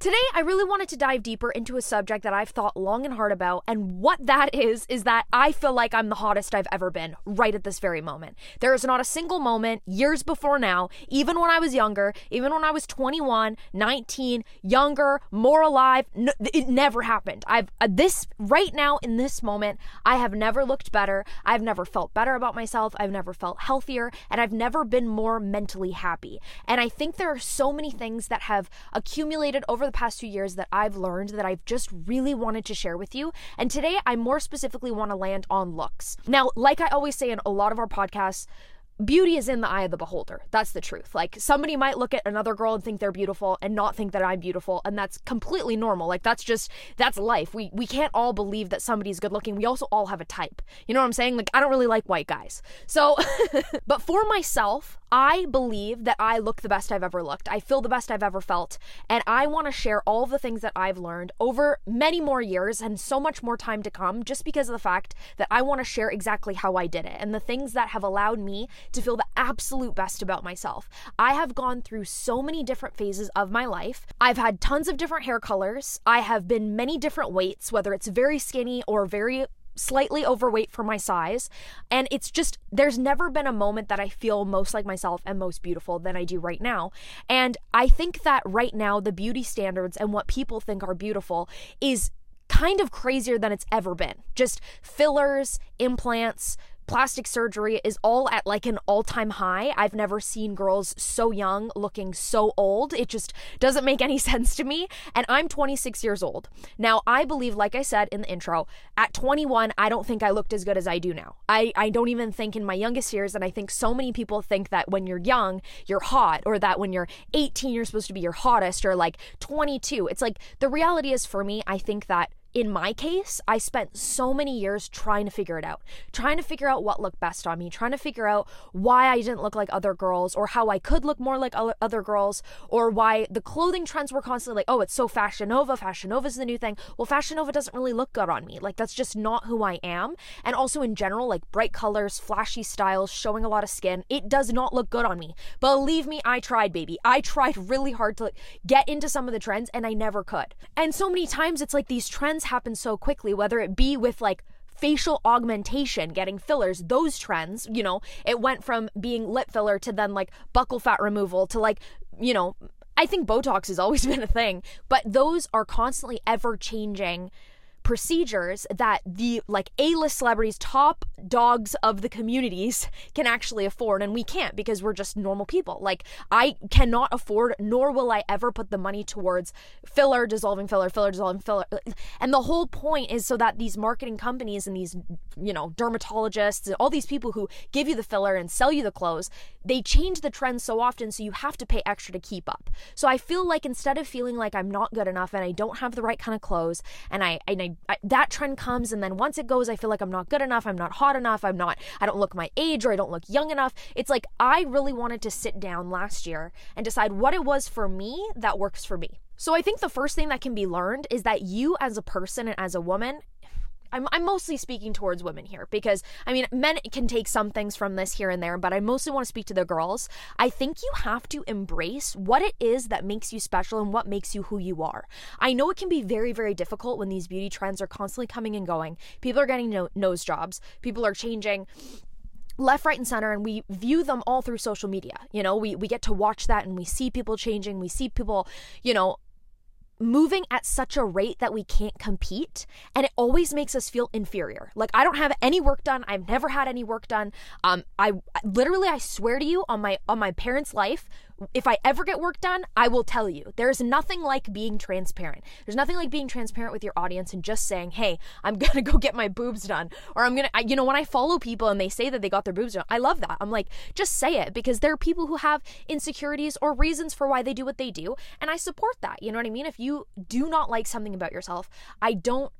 Today, I really wanted to dive deeper into a subject that I've thought long and hard about, and what that is, is that I feel like I'm the hottest I've ever been right at this very moment. There is not a single moment, years before now, even when I was younger, even when I was 21, 19, younger, more alive, it never happened. I've, uh, this, right now, in this moment, I have never looked better. I've never felt better about myself. I've never felt healthier, and I've never been more mentally happy. And I think there are so many things that have accumulated over the past two years that I've learned that I've just really wanted to share with you. And today I more specifically want to land on looks. Now, like I always say in a lot of our podcasts, beauty is in the eye of the beholder. That's the truth. Like somebody might look at another girl and think they're beautiful and not think that I'm beautiful, and that's completely normal. Like that's just that's life. We we can't all believe that somebody's good looking. We also all have a type. You know what I'm saying? Like I don't really like white guys. So but for myself, I believe that I look the best I've ever looked. I feel the best I've ever felt, and I want to share all the things that I've learned over many more years and so much more time to come just because of the fact that I want to share exactly how I did it and the things that have allowed me to feel the absolute best about myself. I have gone through so many different phases of my life. I've had tons of different hair colors. I have been many different weights, whether it's very skinny or very slightly overweight for my size. And it's just, there's never been a moment that I feel most like myself and most beautiful than I do right now. And I think that right now, the beauty standards and what people think are beautiful is kind of crazier than it's ever been. Just fillers, implants, plastic surgery is all at like an all time high. I've never seen girls so young looking so old. It just doesn't make any sense to me. And I'm 26 years old. Now, I believe, like I said in the intro, at 21, I don't think I looked as good as I do now. I, I don't even think in my youngest years, and I think so many people think that when you're young, you're hot, or that when you're 18, you're supposed to be your hottest, or like 22. It's like the reality is for me, I think that in my case, I spent so many years trying to figure it out, trying to figure out what looked best on me, trying to figure out why I didn't look like other girls or how I could look more like other girls or why the clothing trends were constantly like, oh, it's so Fashion Nova, Fashion Nova is the new thing. Well, Fashion Nova doesn't really look good on me. Like, that's just not who I am. And also, in general, like bright colors, flashy styles, showing a lot of skin, it does not look good on me. Believe me, I tried, baby. I tried really hard to like, get into some of the trends and I never could. And so many times it's like these trends happen so quickly, whether it be with like facial augmentation, getting fillers, those trends, you know, it went from being lip filler to then like buccal fat removal to like, you know, I think Botox has always been a thing, but those are constantly ever changing procedures that the like A-list celebrities, top dogs of the communities can actually afford and we can't because we're just normal people. Like I cannot afford nor will I ever put the money towards filler, dissolving filler, filler, dissolving filler. And the whole point is so that these marketing companies and these you know, dermatologists and all these people who give you the filler and sell you the clothes, they change the trends so often so you have to pay extra to keep up. So I feel like instead of feeling like I'm not good enough and I don't have the right kind of clothes and I and I I, that trend comes and then once it goes i feel like i'm not good enough i'm not hot enough i'm not i don't look my age or i don't look young enough. It's like i really wanted to sit down last year and decide what it was for me that works for me. So I think the first thing that can be learned is that you as a person and as a woman I'm, I'm mostly speaking towards women here because I mean men can take some things from this here and there but I mostly want to speak to the girls. I think you have to embrace what it is that makes you special and what makes you who you are. I know it can be very very difficult when these beauty trends are constantly coming and going. People are getting no- nose jobs. People are changing left right and center and we view them all through social media you know we we get to watch that and we see people changing we see people you know moving at such a rate that we can't compete and it always makes us feel inferior. Like i don't have any work done. I've never had any work done. Um i literally i swear to you on my on my parents life if I ever get work done, I will tell you. There's nothing like being transparent. There's nothing like being transparent with your audience and just saying, hey, I'm going to go get my boobs done. Or I'm going to, you know, when I follow people and they say that they got their boobs done, I love that. I'm like, just say it because there are people who have insecurities or reasons for why they do what they do. And I support that. You know what I mean? If you do not like something about yourself, I don't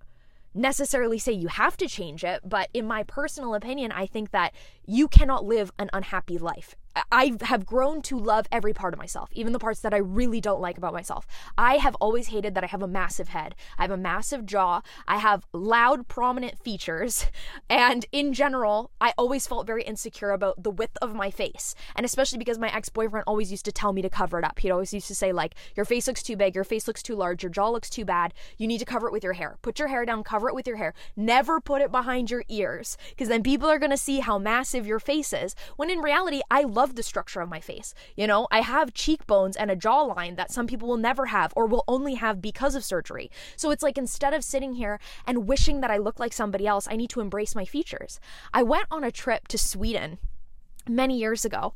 necessarily say you have to change it, but in my personal opinion, I think that you cannot live an unhappy life I have grown to love every part of myself, even the parts that I really don't like about myself. I have always hated that I have a massive head. I have a massive jaw. I have loud, prominent features. And in general, I always felt very insecure about the width of my face. And especially because my ex boyfriend always used to tell me to cover it up. He'd always used to say, like, your face looks too big, your face looks too large, your jaw looks too bad. You need to cover it with your hair. Put your hair down, cover it with your hair. Never put it behind your ears because then people are going to see how massive your face is. When in reality, I love the structure of my face. You know, I have cheekbones and a jawline that some people will never have or will only have because of surgery. So it's like instead of sitting here and wishing that I look like somebody else, I need to embrace my features. I went on a trip to Sweden many years ago.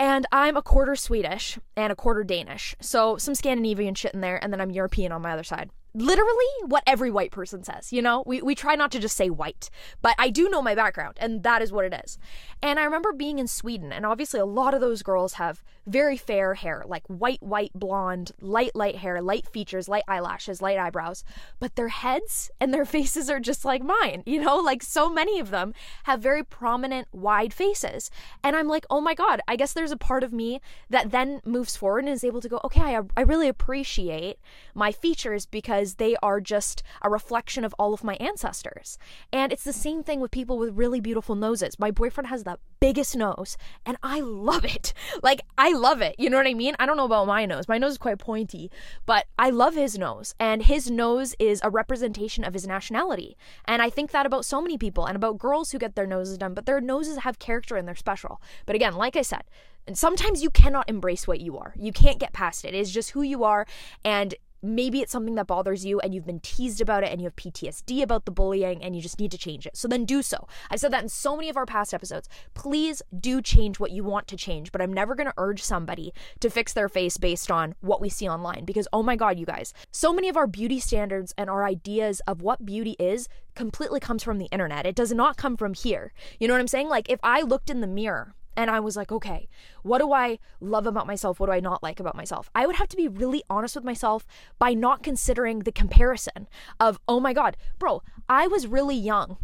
And I'm a quarter Swedish and a quarter Danish. So some Scandinavian shit in there, and then I'm European on my other side literally what every white person says, you know? We, we try not to just say white, but I do know my background, and that is what it is. And I remember being in Sweden, and obviously a lot of those girls have very fair hair, like white, white, blonde, light, light hair, light features, light eyelashes, light eyebrows, but their heads and their faces are just like mine, you know? Like so many of them have very prominent, wide faces. And I'm like, oh my God, I guess there's a part of me that then moves forward and is able to go, okay, I, I really appreciate my features because they are just a reflection of all of my ancestors. And it's the same thing with people with really beautiful noses. My boyfriend has the biggest nose, and I love it. Like, I love it. You know what I mean? I don't know about my nose. My nose is quite pointy, but I love his nose. And his nose is a representation of his nationality. And I think that about so many people and about girls who get their noses done, but their noses have character and they're special. But again, like I said, and sometimes you cannot embrace what you are. You can't get past it. It's just who you are. And maybe it's something that bothers you and you've been teased about it and you have PTSD about the bullying and you just need to change it. So then do so. I've said that in so many of our past episodes. Please do change what you want to change, but I'm never going to urge somebody to fix their face based on what we see online because oh my god, you guys, so many of our beauty standards and our ideas of what beauty is completely comes from the internet. It does not come from here. You know what I'm saying? Like if I looked in the mirror and I was like, okay, what do I love about myself? What do I not like about myself? I would have to be really honest with myself by not considering the comparison of, oh my God, bro, I was really young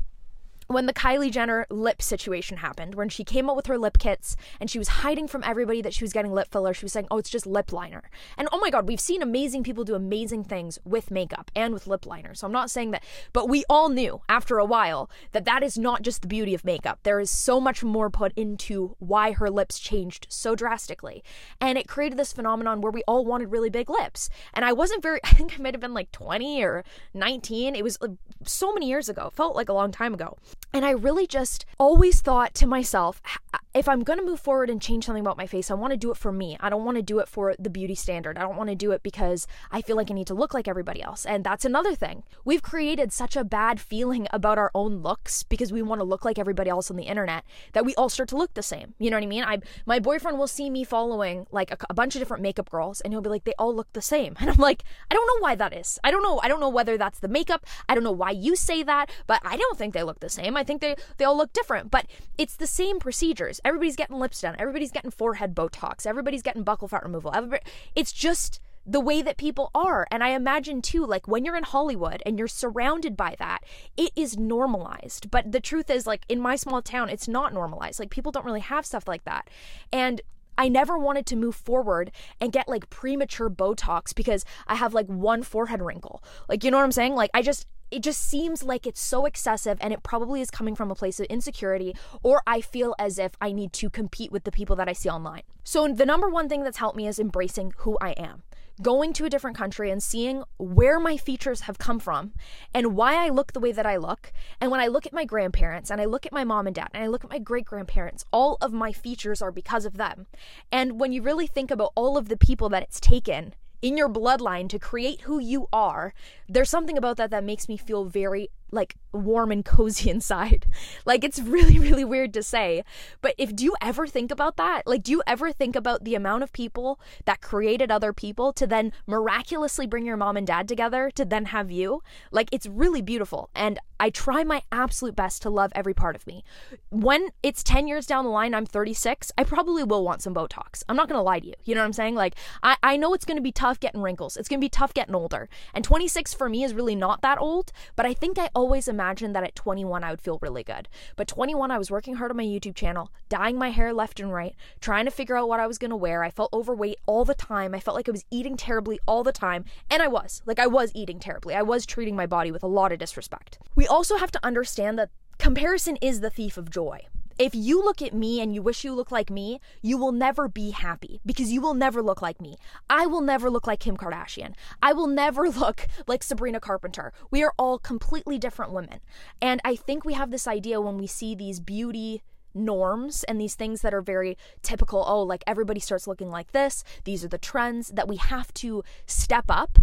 when the Kylie Jenner lip situation happened, when she came out with her lip kits and she was hiding from everybody that she was getting lip filler, she was saying, oh, it's just lip liner. And oh my God, we've seen amazing people do amazing things with makeup and with lip liner. So I'm not saying that, but we all knew after a while that that is not just the beauty of makeup. There is so much more put into why her lips changed so drastically. And it created this phenomenon where we all wanted really big lips. And I wasn't very, I think I might have been like 20 or 19. It was so many years ago, it felt like a long time ago. And I really just always thought to myself, uh, if I'm going to move forward and change something about my face, I want to do it for me. I don't want to do it for the beauty standard. I don't want to do it because I feel like I need to look like everybody else. And that's another thing. We've created such a bad feeling about our own looks because we want to look like everybody else on the internet that we all start to look the same. You know what I mean? I my boyfriend will see me following like a, a bunch of different makeup girls and he'll be like they all look the same. And I'm like, I don't know why that is. I don't know. I don't know whether that's the makeup. I don't know why you say that, but I don't think they look the same. I I think they they all look different, but it's the same procedures. Everybody's getting lips done. Everybody's getting forehead Botox. Everybody's getting buccal fat removal. Everybody, it's just the way that people are. And I imagine too, like when you're in Hollywood and you're surrounded by that, it is normalized. But the truth is, like in my small town, it's not normalized. Like people don't really have stuff like that. And I never wanted to move forward and get like premature Botox because I have like one forehead wrinkle. Like, you know what I'm saying? Like, I just, it just seems like it's so excessive and it probably is coming from a place of insecurity or I feel as if I need to compete with the people that I see online. So the number one thing that's helped me is embracing who I am. Going to a different country and seeing where my features have come from and why I look the way that I look. And when I look at my grandparents and I look at my mom and dad and I look at my great grandparents, all of my features are because of them. And when you really think about all of the people that it's taken in your bloodline to create who you are, there's something about that that makes me feel very like warm and cozy inside. Like it's really really weird to say, but if do you ever think about that? Like do you ever think about the amount of people that created other people to then miraculously bring your mom and dad together to then have you? Like it's really beautiful and I try my absolute best to love every part of me. When it's 10 years down the line, I'm 36, I probably will want some Botox. I'm not gonna lie to you. You know what I'm saying? Like, I, I know it's gonna be tough getting wrinkles. It's gonna be tough getting older. And 26 for me is really not that old, but I think I always always imagined that at 21 I would feel really good. But 21, I was working hard on my YouTube channel, dyeing my hair left and right, trying to figure out what I was going to wear. I felt overweight all the time. I felt like I was eating terribly all the time. And I was. Like, I was eating terribly. I was treating my body with a lot of disrespect. We also have to understand that comparison is the thief of joy. If you look at me and you wish you look like me, you will never be happy because you will never look like me. I will never look like Kim Kardashian. I will never look like Sabrina Carpenter. We are all completely different women. And I think we have this idea when we see these beauty norms and these things that are very typical oh like everybody starts looking like this these are the trends that we have to step up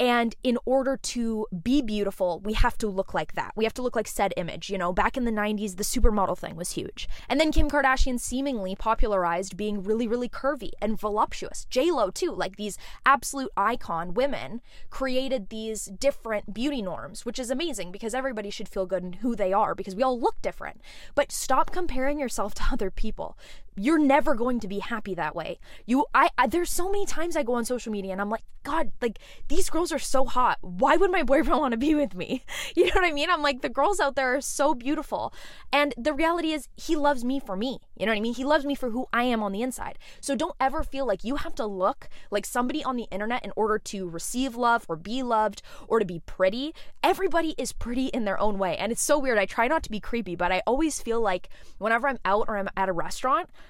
and in order to be beautiful, we have to look like that. We have to look like said image. You know, back in the 90s, the supermodel thing was huge. And then Kim Kardashian seemingly popularized being really, really curvy and voluptuous. J-Lo, too, like these absolute icon women created these different beauty norms, which is amazing because everybody should feel good in who they are because we all look different. But stop comparing yourself to other people you're never going to be happy that way. You I, I, there's so many times I go on social media and I'm like, God, like these girls are so hot. Why would my boyfriend want to be with me? You know what I mean? I'm like the girls out there are so beautiful. And the reality is he loves me for me. You know what I mean? He loves me for who I am on the inside. So don't ever feel like you have to look like somebody on the internet in order to receive love or be loved or to be pretty. Everybody is pretty in their own way. And it's so weird. I try not to be creepy, but I always feel like whenever I'm out or I'm at a restaurant,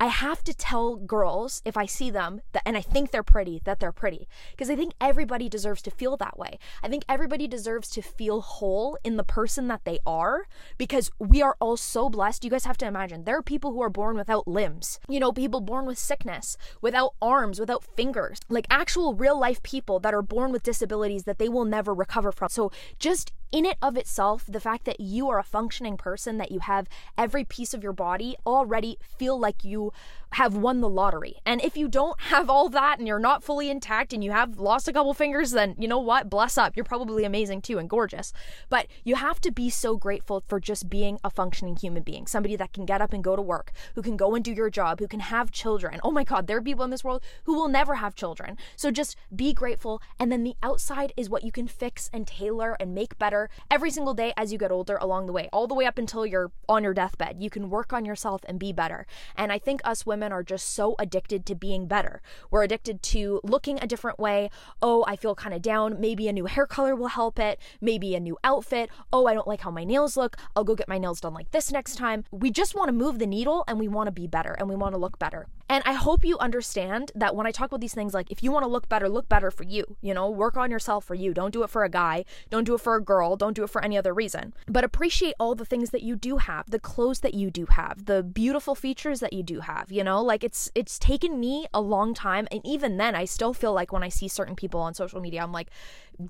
I have to tell girls if I see them that and I think they're pretty that they're pretty because I think everybody deserves to feel that way. I think everybody deserves to feel whole in the person that they are because we are all so blessed. You guys have to imagine there are people who are born without limbs. You know, people born with sickness, without arms, without fingers. Like actual real life people that are born with disabilities that they will never recover from. So just in it of itself, the fact that you are a functioning person, that you have every piece of your body already feel like you to have won the lottery. And if you don't have all that and you're not fully intact and you have lost a couple fingers, then you know what? Bless up. You're probably amazing too and gorgeous. But you have to be so grateful for just being a functioning human being, somebody that can get up and go to work, who can go and do your job, who can have children. Oh my God, there are people in this world who will never have children. So just be grateful. And then the outside is what you can fix and tailor and make better every single day as you get older along the way, all the way up until you're on your deathbed. You can work on yourself and be better. And I think us women are just so addicted to being better. We're addicted to looking a different way. Oh, I feel kind of down. Maybe a new hair color will help it. Maybe a new outfit. Oh, I don't like how my nails look. I'll go get my nails done like this next time. We just want to move the needle and we want to be better and we want to look better. And I hope you understand that when I talk about these things, like if you want to look better, look better for you. You know, work on yourself for you. Don't do it for a guy. Don't do it for a girl. Don't do it for any other reason. But appreciate all the things that you do have, the clothes that you do have, the beautiful features that you do have. You know, like it's it's taken me a long time, and even then, I still feel like when I see certain people on social media, I'm like,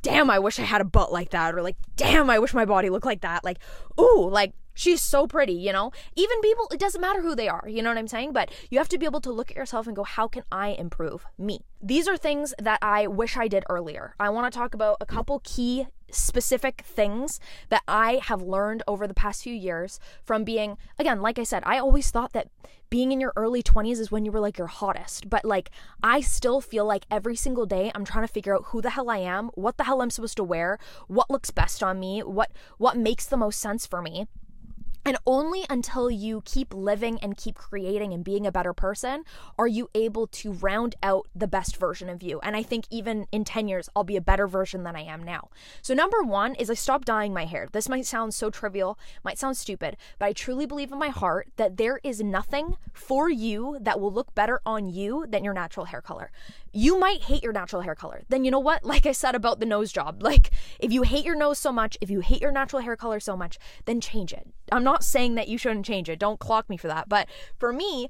damn, I wish I had a butt like that, or like, damn, I wish my body looked like that. Like, ooh, like She's so pretty, you know? Even people, it doesn't matter who they are, you know what I'm saying? But you have to be able to look at yourself and go, how can I improve me? These are things that I wish I did earlier. I want to talk about a couple key specific things that I have learned over the past few years from being, again, like I said, I always thought that being in your early 20s is when you were like your hottest. But like, I still feel like every single day I'm trying to figure out who the hell I am, what the hell I'm supposed to wear, what looks best on me, what what makes the most sense for me. And only until you keep living and keep creating and being a better person are you able to round out the best version of you. And I think even in 10 years, I'll be a better version than I am now. So, number one is I stopped dyeing my hair. This might sound so trivial, might sound stupid, but I truly believe in my heart that there is nothing for you that will look better on you than your natural hair color you might hate your natural hair color. Then you know what? Like I said about the nose job, like if you hate your nose so much, if you hate your natural hair color so much, then change it. I'm not saying that you shouldn't change it. Don't clock me for that. But for me,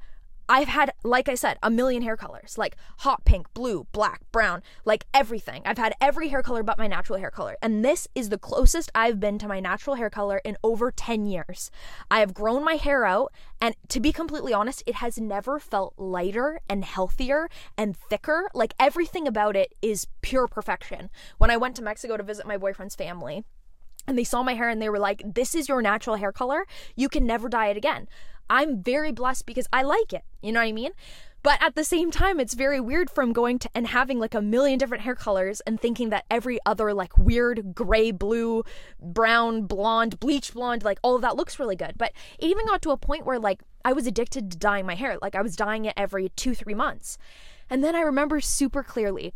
I've had, like I said, a million hair colors, like hot pink, blue, black, brown, like everything. I've had every hair color but my natural hair color. And this is the closest I've been to my natural hair color in over 10 years. I have grown my hair out, and to be completely honest, it has never felt lighter and healthier and thicker. Like everything about it is pure perfection. When I went to Mexico to visit my boyfriend's family, and they saw my hair and they were like, This is your natural hair color. You can never dye it again. I'm very blessed because I like it. You know what I mean? But at the same time, it's very weird from going to and having like a million different hair colors and thinking that every other like weird gray, blue, brown, blonde, bleach blonde, like all of that looks really good. But it even got to a point where like I was addicted to dyeing my hair. Like I was dyeing it every two, three months. And then I remember super clearly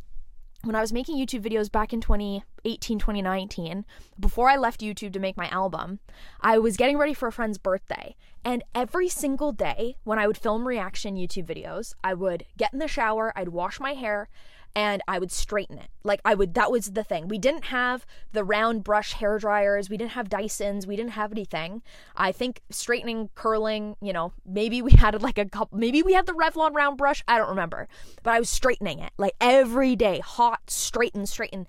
when I was making YouTube videos back in 2018, 2019, before I left YouTube to make my album, I was getting ready for a friend's birthday. And every single day when I would film reaction YouTube videos, I would get in the shower, I'd wash my hair, and I would straighten it. Like I would that was the thing. We didn't have the round brush hair dryers, we didn't have Dysons, we didn't have anything. I think straightening, curling, you know, maybe we had like a couple maybe we had the Revlon round brush, I don't remember. But I was straightening it like every day, hot, straighten, straighten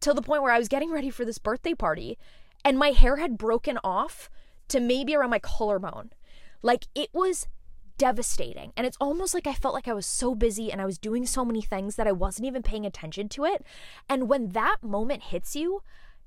till the point where I was getting ready for this birthday party and my hair had broken off to maybe around my collarbone. Like it was devastating. And it's almost like I felt like I was so busy and I was doing so many things that I wasn't even paying attention to it. And when that moment hits you,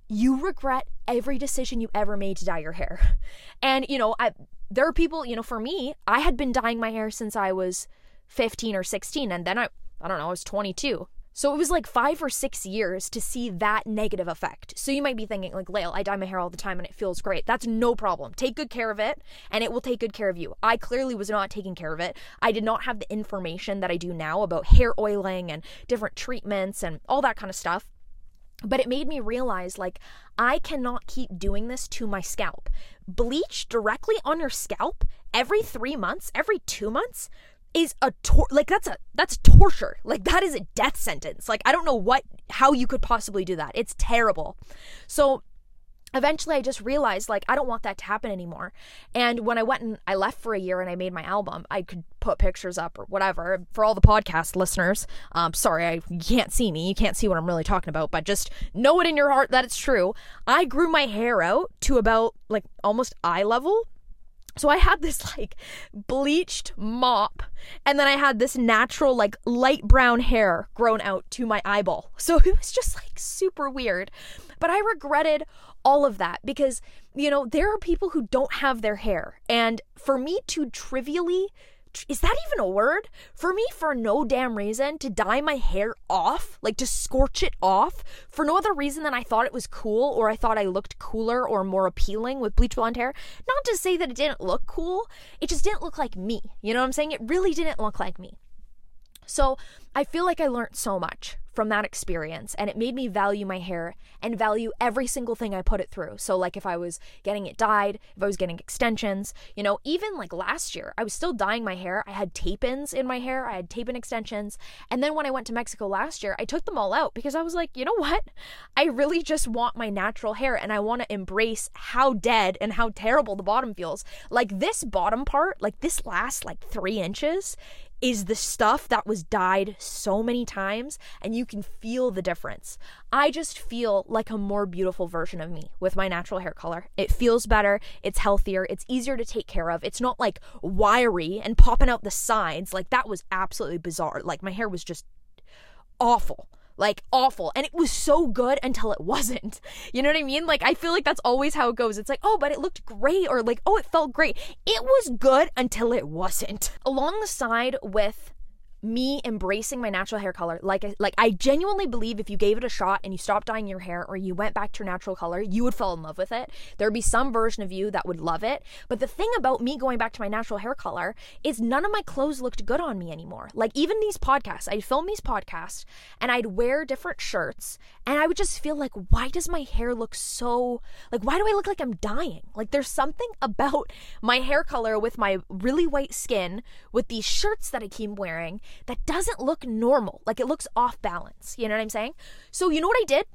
you regret every decision you ever made to dye your hair. And, you know, I, there are people, you know, for me, I had been dyeing my hair since I was 15 or 16. And then I, I don't know, I was 22. So it was like five or six years to see that negative effect. So you might be thinking, like, Lael, I dye my hair all the time and it feels great. That's no problem. Take good care of it and it will take good care of you. I clearly was not taking care of it. I did not have the information that I do now about hair oiling and different treatments and all that kind of stuff. But it made me realize like I cannot keep doing this to my scalp. Bleach directly on your scalp every 3 months, every 2 months is a tor- like that's a that's torture. Like that is a death sentence. Like I don't know what how you could possibly do that. It's terrible. So eventually I just realized like I don't want that to happen anymore. And when I went and I left for a year and I made my album, I could put pictures up or whatever for all the podcast listeners. Um, sorry, I you can't see me. You can't see what I'm really talking about, but just know it in your heart that it's true. I grew my hair out to about like almost eye level so I had this like bleached mop and then I had this natural like light brown hair grown out to my eyeball. So it was just like super weird. But I regretted all of that because you know, there are people who don't have their hair and for me to trivially is that even a word? For me, for no damn reason, to dye my hair off, like to scorch it off, for no other reason than I thought it was cool or I thought I looked cooler or more appealing with bleach blonde hair. Not to say that it didn't look cool, it just didn't look like me. You know what I'm saying? It really didn't look like me. So I feel like I learned so much from that experience and it made me value my hair and value every single thing I put it through. So like if I was getting it dyed, if I was getting extensions, you know, even like last year, I was still dyeing my hair. I had tape-ins in my hair, I had tape-in extensions. And then when I went to Mexico last year, I took them all out because I was like, you know what? I really just want my natural hair and I want to embrace how dead and how terrible the bottom feels. Like this bottom part, like this last like 3 inches is the stuff that was dyed so many times and you can feel the difference. I just feel like a more beautiful version of me with my natural hair color. It feels better, it's healthier, it's easier to take care of. It's not like wiry and popping out the sides. Like that was absolutely bizarre. Like my hair was just awful like awful. And it was so good until it wasn't. You know what I mean? Like, I feel like that's always how it goes. It's like, oh, but it looked great, or like, oh, it felt great. It was good until it wasn't. Along the side with me embracing my natural hair color. Like I, like I genuinely believe if you gave it a shot and you stopped dyeing your hair or you went back to your natural color you would fall in love with it. There'd be some version of you that would love it. But the thing about me going back to my natural hair color is none of my clothes looked good on me anymore. Like even these podcasts I'd film these podcasts and I'd wear different shirts and I would just feel like why does my hair look so like why do I look like I'm dying? Like there's something about my hair color with my really white skin with these shirts that I keep wearing that doesn't look normal. Like it looks off balance. You know what I'm saying? So, you know what I did?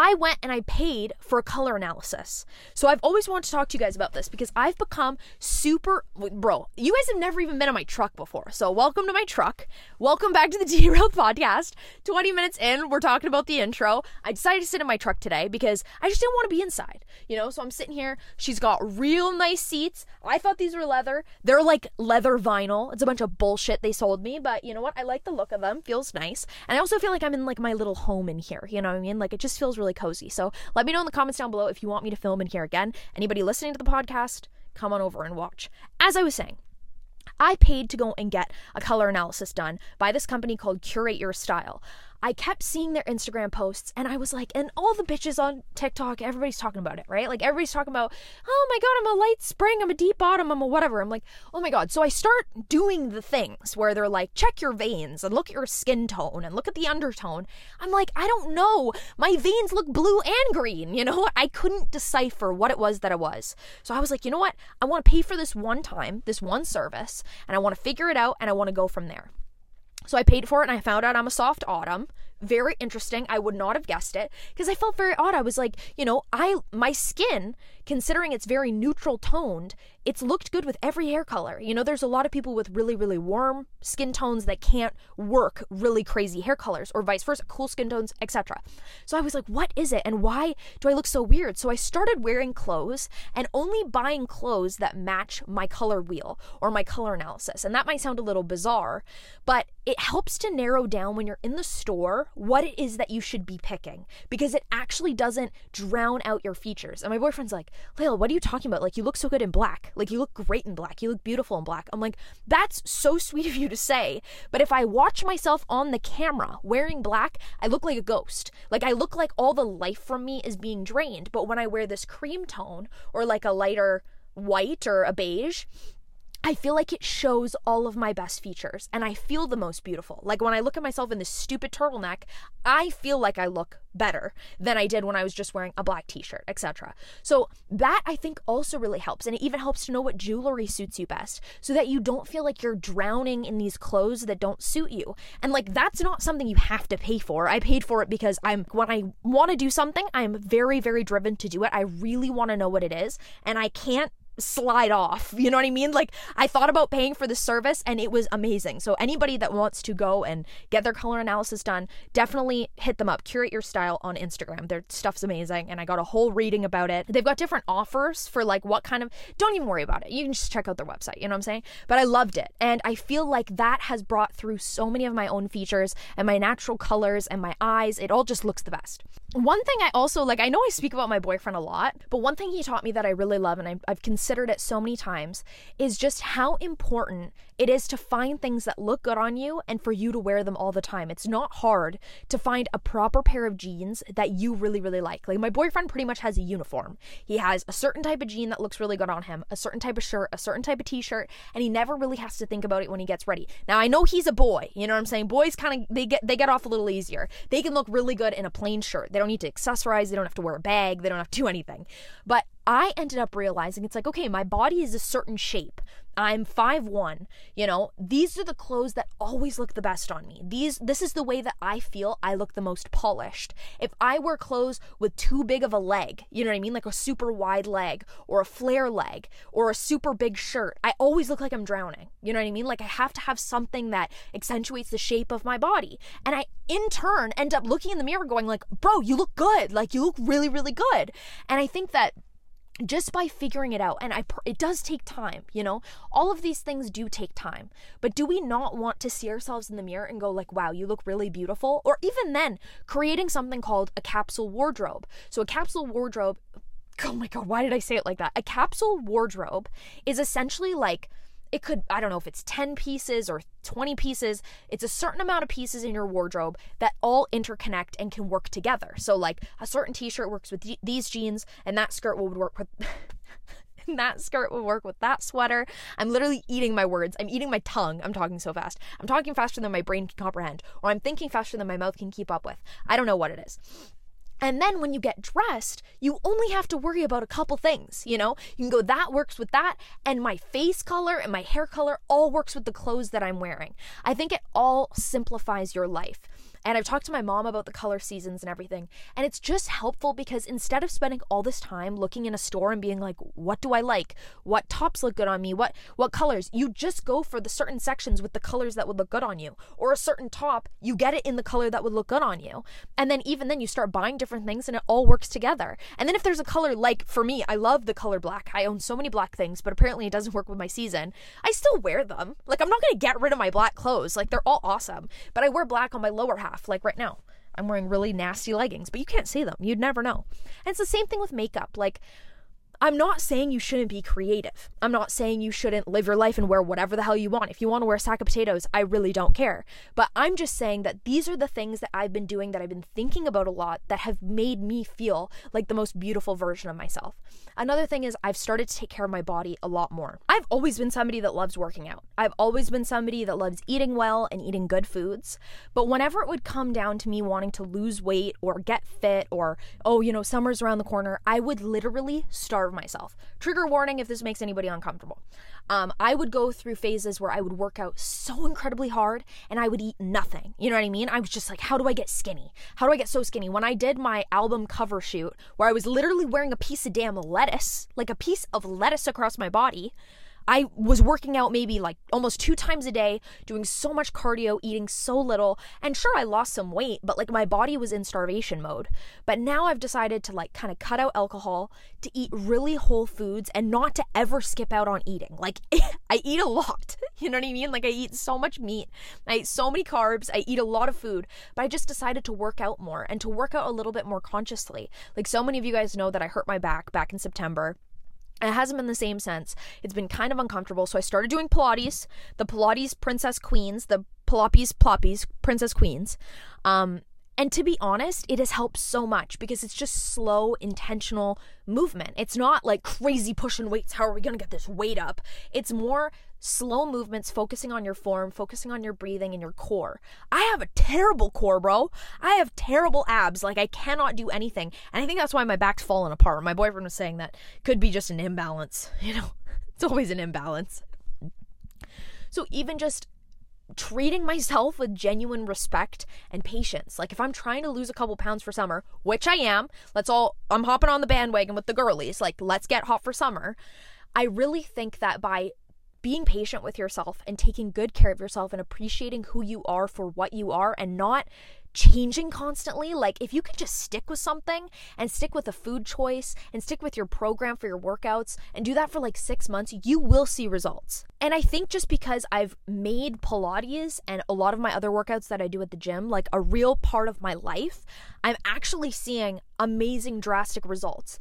I went and I paid for a color analysis. So I've always wanted to talk to you guys about this because I've become super bro. You guys have never even been in my truck before. So welcome to my truck. Welcome back to the Derailed podcast. 20 minutes in, we're talking about the intro. I decided to sit in my truck today because I just didn't want to be inside. You know, so I'm sitting here. She's got real nice seats. I thought these were leather. They're like leather vinyl. It's a bunch of bullshit they sold me, but you know what? I like the look of them. Feels nice. And I also feel like I'm in like my little home in here. You know what I mean? Like it just feels really really cozy. So let me know in the comments down below if you want me to film in here again. Anybody listening to the podcast, come on over and watch. As I was saying, I paid to go and get a color analysis done by this company called Curate Your Style. I kept seeing their Instagram posts and I was like, and all the bitches on TikTok, everybody's talking about it, right? Like everybody's talking about, oh my God, I'm a light spring, I'm a deep bottom, I'm a whatever. I'm like, oh my God. So I start doing the things where they're like, check your veins and look at your skin tone and look at the undertone. I'm like, I don't know. My veins look blue and green, you know? I couldn't decipher what it was that it was. So I was like, you know what? I want to pay for this one time, this one service, and I want to figure it out and I want to go from there. So I paid for it and I found out I'm a soft autumn very interesting. I would not have guessed it because I felt very odd. I was like, you know, I my skin, considering it's very neutral toned, it's looked good with every hair color. You know, there's a lot of people with really really warm skin tones that can't work really crazy hair colors or vice versa, cool skin tones, etc. So I was like, what is it and why do I look so weird? So I started wearing clothes and only buying clothes that match my color wheel or my color analysis. And that might sound a little bizarre, but it helps to narrow down when you're in the store what it is that you should be picking because it actually doesn't drown out your features. And my boyfriend's like, Layla, what are you talking about? Like, you look so good in black. Like, you look great in black. You look beautiful in black. I'm like, that's so sweet of you to say. But if I watch myself on the camera wearing black, I look like a ghost. Like, I look like all the life from me is being drained. But when I wear this cream tone or like a lighter white or a beige, I feel like it shows all of my best features and I feel the most beautiful. Like when I look at myself in this stupid turtleneck, I feel like I look better than I did when I was just wearing a black t-shirt, etc. So that I think also really helps and it even helps to know what jewelry suits you best so that you don't feel like you're drowning in these clothes that don't suit you. And like that's not something you have to pay for. I paid for it because I'm when I want to do something, I'm very very driven to do it. I really want to know what it is and I can't slide off. You know what I mean? Like I thought about paying for the service and it was amazing. So anybody that wants to go and get their color analysis done, definitely hit them up. Curate your style on Instagram. Their stuff's amazing and I got a whole reading about it. They've got different offers for like what kind of don't even worry about it. You can just check out their website, you know what I'm saying? But I loved it. And I feel like that has brought through so many of my own features and my natural colors and my eyes. It all just looks the best. One thing I also like I know I speak about my boyfriend a lot, but one thing he taught me that I really love and I, I've considered it so many times is just how important it is to find things that look good on you and for you to wear them all the time. It's not hard to find a proper pair of jeans that you really, really like. Like, my boyfriend pretty much has a uniform. He has a certain type of jean that looks really good on him, a certain type of shirt, a certain type of t shirt, and he never really has to think about it when he gets ready. Now, I know he's a boy, you know what I'm saying? Boys kind of, they get, they get off a little easier. They can look really good in a plain shirt. They don't need to accessorize, they don't have to wear a bag, they don't have to do anything. But I ended up realizing it's like, okay, my body is a certain shape. I'm five one. You know, these are the clothes that always look the best on me. These this is the way that I feel I look the most polished. If I wear clothes with too big of a leg, you know what I mean? Like a super wide leg or a flare leg or a super big shirt, I always look like I'm drowning. You know what I mean? Like I have to have something that accentuates the shape of my body. And I in turn end up looking in the mirror going like, "Bro, you look good. Like you look really really good." And I think that just by figuring it out and i it does take time you know? All of these things do take time but do we not want to see ourselves in the mirror and go like wow you look really beautiful or even then creating something called a capsule wardrobe. So a capsule wardrobe oh my god why did i say it like that? A capsule wardrobe is essentially like it could i don't know if it's 10 pieces or 20 pieces it's a certain amount of pieces in your wardrobe that all interconnect and can work together so like a certain t-shirt works with these jeans and that skirt would work with that skirt would work with that sweater. I'm literally eating my words. I'm eating my tongue. I'm talking so fast. I'm talking faster than my brain can comprehend, or I'm thinking faster than my mouth can keep up with. I don't know what it is. And then when you get dressed, you only have to worry about a couple things, you know? You can go, that works with that, and my face color and my hair color all works with the clothes that I'm wearing. I think it all simplifies your life. And I've talked to my mom about the color seasons and everything. And it's just helpful because instead of spending all this time looking in a store and being like, what do I like? What tops look good on me? What what colors? You just go for the certain sections with the colors that would look good on you. Or a certain top, you get it in the color that would look good on you. And then even then you start buying different things and it all works together. And then if there's a color like for me, I love the color black. I own so many black things, but apparently it doesn't work with my season. I still wear them. Like I'm not going to get rid of my black clothes. Like they're all awesome. But I wear black on my lower half half, like right now. I'm wearing really nasty leggings, but you can't see them. You'd never know. And it's the same thing with makeup. Like, I'm not saying you shouldn't be creative. I'm not saying you shouldn't live your life and wear whatever the hell you want. If you want to wear a sack of potatoes, I really don't care. But I'm just saying that these are the things that I've been doing that I've been thinking about a lot that have made me feel like the most beautiful version of myself. Another thing is I've started to take care of my body a lot more. I've always been somebody that loves working out. I've always been somebody that loves eating well and eating good foods. But whenever it would come down to me wanting to lose weight or get fit or, oh, you know, summer's around the corner, I would literally starve myself. Trigger warning if this makes anybody uncomfortable. Um, I would go through phases where I would work out so incredibly hard and I would eat nothing. You know what I mean? I was just like, how do I get skinny? How do I get so skinny? When I did my album cover shoot, where I was literally wearing a piece of damn lettuce, like a piece of lettuce across my body, I was working out maybe like almost two times a day, doing so much cardio, eating so little. And sure, I lost some weight, but like my body was in starvation mode. But now I've decided to like kind of cut out alcohol, to eat really whole foods, and not to ever skip out on eating. Like, I eat a lot. You know what I mean? Like, I eat so much meat, I eat so many carbs, I eat a lot of food, but I just decided to work out more and to work out a little bit more consciously. Like, so many of you guys know that I hurt my back back in September it hasn't been the same since. It's been kind of uncomfortable. So I started doing Pilates, the Pilates Princess Queens, the Pilates Ploppies Princess Queens. Um, and to be honest, it has helped so much because it's just slow, intentional movement. It's not like crazy pushing weights. How are we going to get this weight up? It's more slow movements, focusing on your form, focusing on your breathing and your core. I have a terrible core, bro. I have terrible abs. Like, I cannot do anything. And I think that's why my back's falling apart. My boyfriend was saying that could be just an imbalance. You know, it's always an imbalance. So, even just treating myself with genuine respect and patience. Like if I'm trying to lose a couple pounds for summer, which I am, let's all I'm hopping on the bandwagon with the girlies, like let's get hot for summer. I really think that by being patient with yourself and taking good care of yourself and appreciating who you are for what you are and not changing constantly. Like, if you can just stick with something and stick with a food choice and stick with your program for your workouts and do that for like six months, you will see results. And I think just because I've made Pilates and a lot of my other workouts that I do at the gym like a real part of my life, I'm actually seeing amazing, drastic results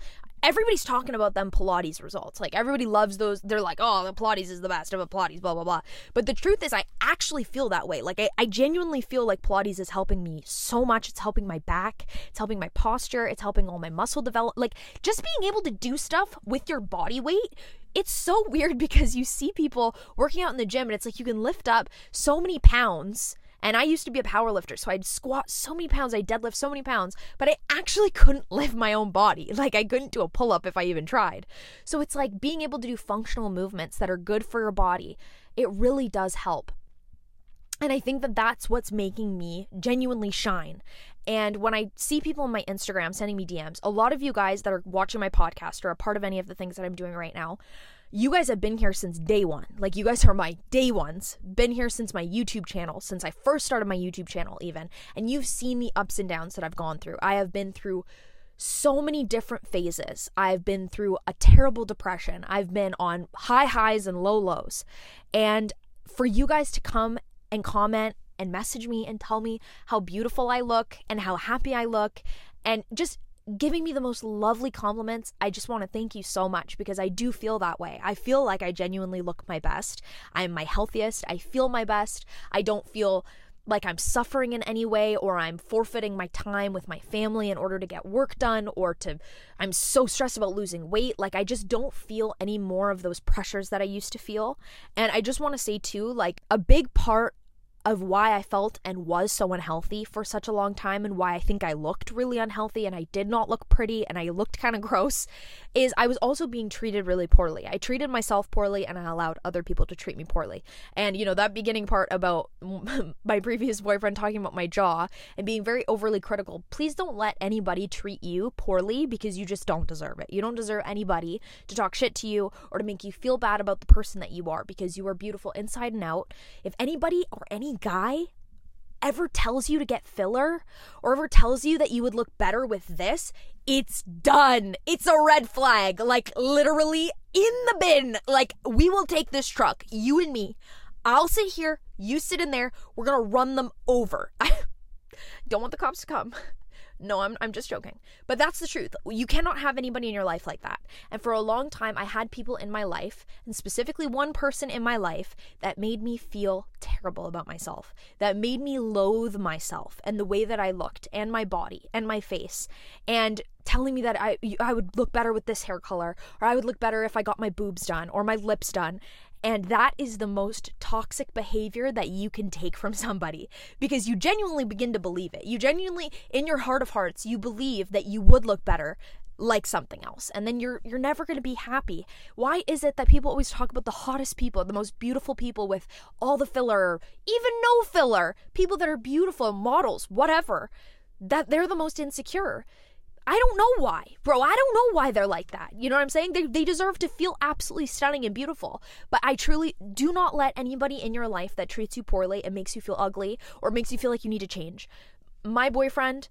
everybody's talking about them Pilates results. Like everybody loves those. They're like, oh, the Pilates is the best of a Pilates, blah, blah, blah. But the truth is, I actually feel that way. Like I, I genuinely feel like Pilates is helping me so much. It's helping my back, it's helping my posture, it's helping all my muscle develop. Like just being able to do stuff with your body weight it's so weird because you see people working out in the gym and it's like you can lift up so many pounds and I used to be a power lifter, so I'd squat so many pounds, I deadlift so many pounds, but I actually couldn't lift my own body. Like I couldn't do a pull up if I even tried. So it's like being able to do functional movements that are good for your body. It really does help. And I think that that's what's making me genuinely shine. And when I see people on my Instagram sending me DMs, a lot of you guys that are watching my podcast or a part of any of the things that I'm doing right now, you guys have been here since day one. Like, you guys are my day ones, been here since my YouTube channel, since I first started my YouTube channel, even. And you've seen the ups and downs that I've gone through. I have been through so many different phases. I've been through a terrible depression, I've been on high highs and low lows. And for you guys to come and comment and message me and tell me how beautiful I look and how happy I look and just giving me the most lovely compliments. I just want to thank you so much because I do feel that way. I feel like I genuinely look my best. I'm my healthiest. I feel my best. I don't feel like I'm suffering in any way or I'm forfeiting my time with my family in order to get work done or to I'm so stressed about losing weight like I just don't feel any more of those pressures that I used to feel and I just want to say too like a big part of why I felt and was so unhealthy for such a long time and why I think I looked really unhealthy and I did not look pretty and I looked kind of gross is I was also being treated really poorly. I treated myself poorly and I allowed other people to treat me poorly. And you know, that beginning part about my previous boyfriend talking about my jaw and being very overly critical, please don't let anybody treat you poorly because you just don't deserve it. You don't deserve anybody to talk shit to you or to make you feel bad about the person that you are because you are beautiful inside and out. If anybody or any guy ever tells you to get filler or ever tells you that you would look better with this, it's done. It's a red flag. Like, literally in the bin. Like, we will take this truck, you and me. I'll sit here, you sit in there. We're gonna run them over. I don't want the cops to come. No, I'm, I'm just joking. But that's the truth. You cannot have anybody in your life like that. And for a long time, I had people in my life, and specifically one person in my life, that made me feel terrible about myself, that made me loathe myself and the way that I looked, and my body, and my face. And telling me that I I would look better with this hair color or I would look better if I got my boobs done or my lips done. And that is the most toxic behavior that you can take from somebody because you genuinely begin to believe it. You genuinely in your heart of hearts you believe that you would look better like something else and then you're you're never going to be happy. Why is it that people always talk about the hottest people, the most beautiful people with all the filler, even no filler, people that are beautiful, models, whatever, that they're the most insecure? I don't know why, bro. I don't know why they're like that. You know what I'm saying? They, they deserve to feel absolutely stunning and beautiful. But I truly do not let anybody in your life that treats you poorly and makes you feel ugly or makes you feel like you need to change. My boyfriend,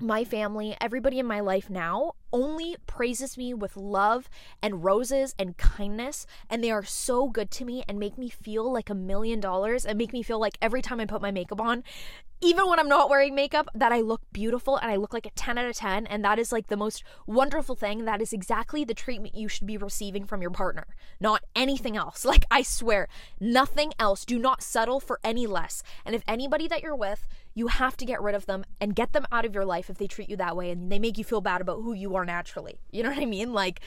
my family, everybody in my life now only praises me with love and roses and kindness. And they are so good to me and make me feel like a million dollars and make me feel like every time I put my makeup on, even when I'm not wearing makeup, that I look beautiful and I look like a 10 out of 10. And that is like the most wonderful thing. That is exactly the treatment you should be receiving from your partner, not anything else. Like, I swear, nothing else. Do not settle for any less. And if anybody that you're with, you have to get rid of them and get them out of your life if they treat you that way and they make you feel bad about who you are naturally. You know what I mean? Like,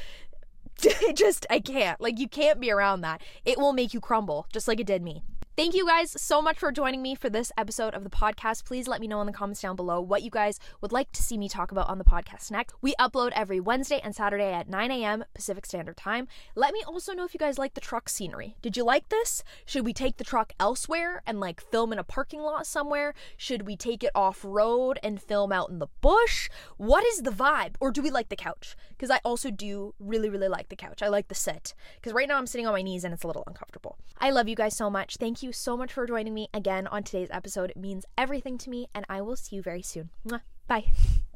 just, I can't. Like, you can't be around that. It will make you crumble, just like it did me. Thank you guys so much for joining me for this episode of the podcast. Please let me know in the comments down below what you guys would like to see me talk about on the podcast next. We upload every Wednesday and Saturday at 9 a.m. Pacific Standard Time. Let me also know if you guys like the truck scenery. Did you like this? Should we take the truck elsewhere and like film in a parking lot somewhere? Should we take it off road and film out in the bush? What is the vibe? Or do we like the couch? Because I also do really, really like the couch. I like the sit. Because right now I'm sitting on my knees and it's a little uncomfortable. I love you guys so much. Thank you you so much for joining me again on today's episode. It means everything to me, and I will see you very soon. Bye.